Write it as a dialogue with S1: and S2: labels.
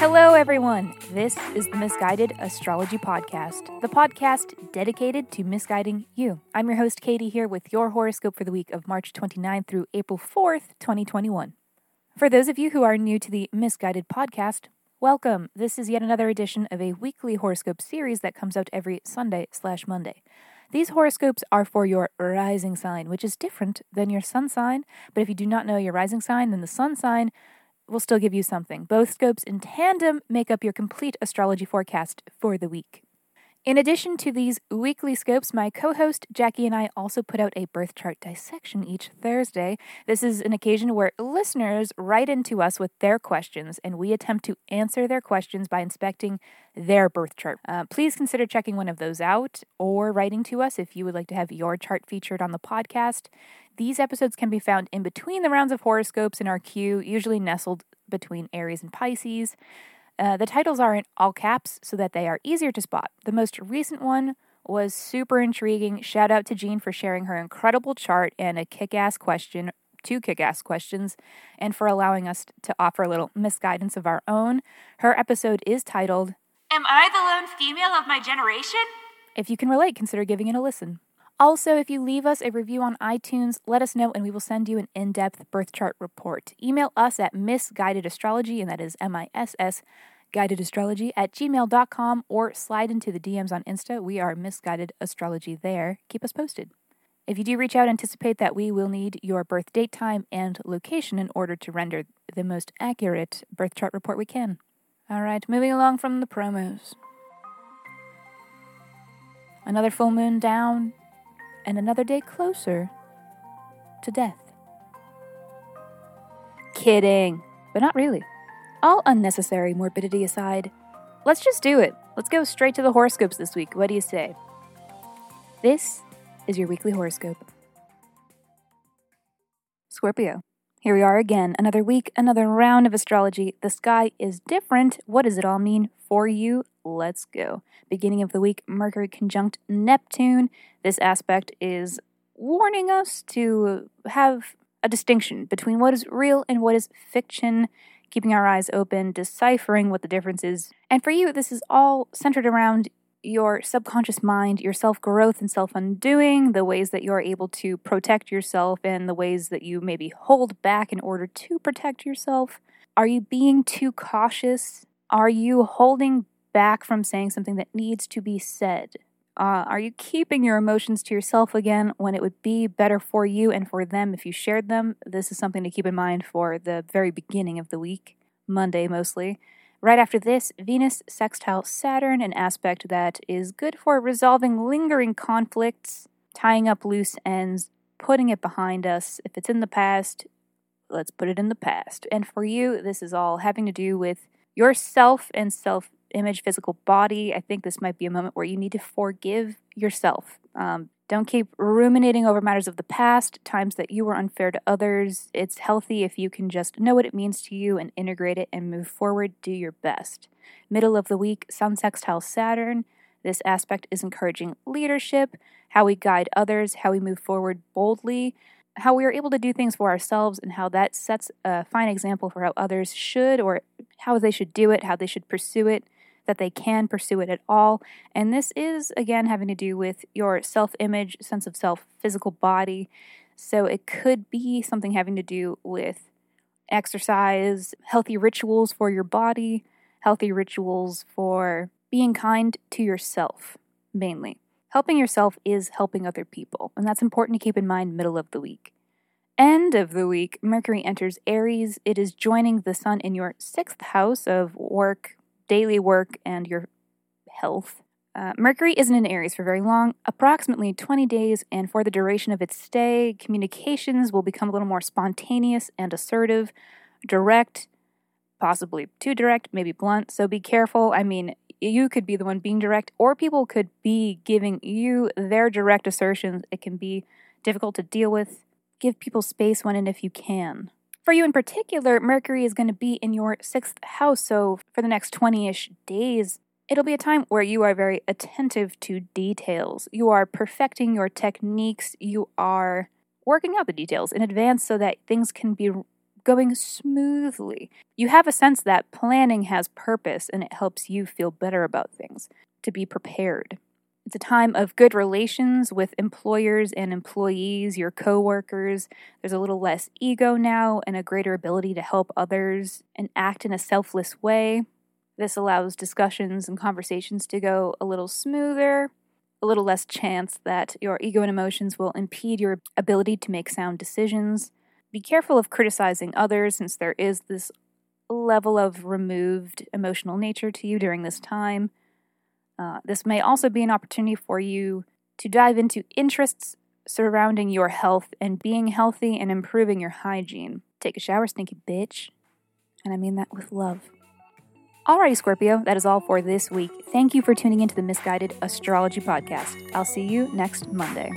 S1: everyone. This is the Misguided Astrology Podcast, the podcast dedicated to misguiding you. I'm your host, Katie, here with your horoscope for the week of March 29th through April 4th, 2021. For those of you who are new to the Misguided Podcast, welcome. This is yet another edition of a weekly horoscope series that comes out every Sunday slash Monday. These horoscopes are for your rising sign, which is different than your sun sign. But if you do not know your rising sign, then the sun sign will still give you something. Both scopes in tandem make up your complete astrology forecast for the week. In addition to these weekly scopes, my co host Jackie and I also put out a birth chart dissection each Thursday. This is an occasion where listeners write into us with their questions, and we attempt to answer their questions by inspecting their birth chart. Uh, please consider checking one of those out or writing to us if you would like to have your chart featured on the podcast. These episodes can be found in between the rounds of horoscopes in our queue, usually nestled between Aries and Pisces. Uh, the titles are in all caps so that they are easier to spot. The most recent one was super intriguing. Shout out to Jean for sharing her incredible chart and a kick ass question, two kick ass questions, and for allowing us to offer a little misguidance of our own. Her episode is titled,
S2: Am I the lone female of my generation?
S1: If you can relate, consider giving it a listen. Also, if you leave us a review on iTunes, let us know and we will send you an in depth birth chart report. Email us at missguidedastrology, and that is M I S S guidedastrology at gmail.com or slide into the DMs on Insta. We are Misguided Astrology there. Keep us posted. If you do reach out, anticipate that we will need your birth date, time, and location in order to render the most accurate birth chart report we can. All right, moving along from the promos. Another full moon down, and another day closer to death. Kidding, but not really. All unnecessary morbidity aside, let's just do it. Let's go straight to the horoscopes this week. What do you say? This is your weekly horoscope. Scorpio. Here we are again, another week, another round of astrology. The sky is different. What does it all mean for you? Let's go. Beginning of the week, Mercury conjunct Neptune. This aspect is warning us to have a distinction between what is real and what is fiction keeping our eyes open, deciphering what the difference is. And for you, this is all centered around your subconscious mind, your self growth and self undoing, the ways that you're able to protect yourself, and the ways that you maybe hold back in order to protect yourself. Are you being too cautious? Are you holding back from saying something that needs to be said? Uh, are you keeping your emotions to yourself again when it would be better for you and for them if you shared them? This is something to keep in mind for the very beginning of the week, Monday mostly. Right after this, Venus sextile Saturn, an aspect that is good for resolving lingering conflicts, tying up loose ends, putting it behind us. If it's in the past, let's put it in the past. And for you, this is all having to do with yourself and self image, physical body, I think this might be a moment where you need to forgive yourself. Um, don't keep ruminating over matters of the past, times that you were unfair to others. It's healthy if you can just know what it means to you and integrate it and move forward, do your best. Middle of the week, Sun sextile Saturn. This aspect is encouraging leadership, how we guide others, how we move forward boldly, how we are able to do things for ourselves, and how that sets a fine example for how others should or how they should do it, how they should pursue it that they can pursue it at all. And this is, again, having to do with your self image, sense of self, physical body. So it could be something having to do with exercise, healthy rituals for your body, healthy rituals for being kind to yourself, mainly. Helping yourself is helping other people, and that's important to keep in mind middle of the week. End of the week, Mercury enters Aries. It is joining the Sun in your sixth house of work, daily work, and your health. Uh, Mercury isn't in Aries for very long, approximately 20 days, and for the duration of its stay, communications will become a little more spontaneous and assertive, direct, possibly too direct, maybe blunt. So be careful. I mean, you could be the one being direct, or people could be giving you their direct assertions. It can be difficult to deal with. Give people space when and if you can. For you in particular, Mercury is going to be in your sixth house, so for the next 20 ish days, it'll be a time where you are very attentive to details. You are perfecting your techniques, you are working out the details in advance so that things can be going smoothly. You have a sense that planning has purpose and it helps you feel better about things, to be prepared. It's a time of good relations with employers and employees, your coworkers. There's a little less ego now and a greater ability to help others and act in a selfless way. This allows discussions and conversations to go a little smoother, a little less chance that your ego and emotions will impede your ability to make sound decisions. Be careful of criticizing others since there is this level of removed emotional nature to you during this time. Uh, this may also be an opportunity for you to dive into interests surrounding your health and being healthy and improving your hygiene. Take a shower, stinky bitch. And I mean that with love. Alrighty, Scorpio, that is all for this week. Thank you for tuning into the Misguided Astrology Podcast. I'll see you next Monday.